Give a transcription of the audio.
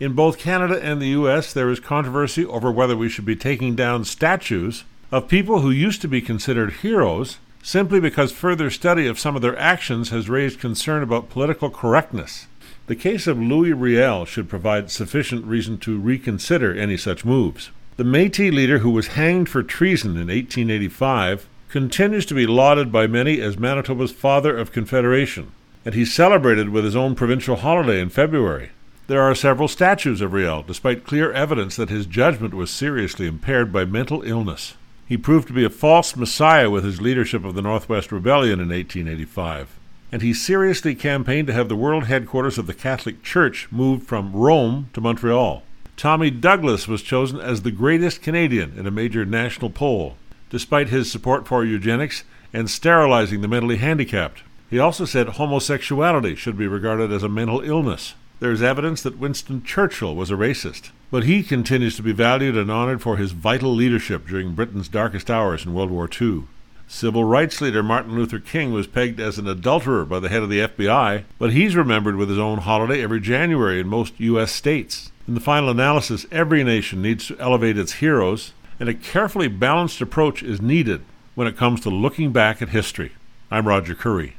In both Canada and the US, there is controversy over whether we should be taking down statues of people who used to be considered heroes simply because further study of some of their actions has raised concern about political correctness. The case of Louis Riel should provide sufficient reason to reconsider any such moves. The Metis leader who was hanged for treason in 1885 continues to be lauded by many as Manitoba's father of Confederation, and he's celebrated with his own provincial holiday in February. There are several statues of Riel, despite clear evidence that his judgment was seriously impaired by mental illness. He proved to be a false messiah with his leadership of the Northwest Rebellion in 1885, and he seriously campaigned to have the world headquarters of the Catholic Church moved from Rome to Montreal. Tommy Douglas was chosen as the greatest Canadian in a major national poll, despite his support for eugenics and sterilizing the mentally handicapped. He also said homosexuality should be regarded as a mental illness. There is evidence that Winston Churchill was a racist, but he continues to be valued and honored for his vital leadership during Britain's darkest hours in World War II. Civil rights leader Martin Luther King was pegged as an adulterer by the head of the FBI, but he's remembered with his own holiday every January in most U.S. states. In the final analysis, every nation needs to elevate its heroes, and a carefully balanced approach is needed when it comes to looking back at history. I'm Roger Currie.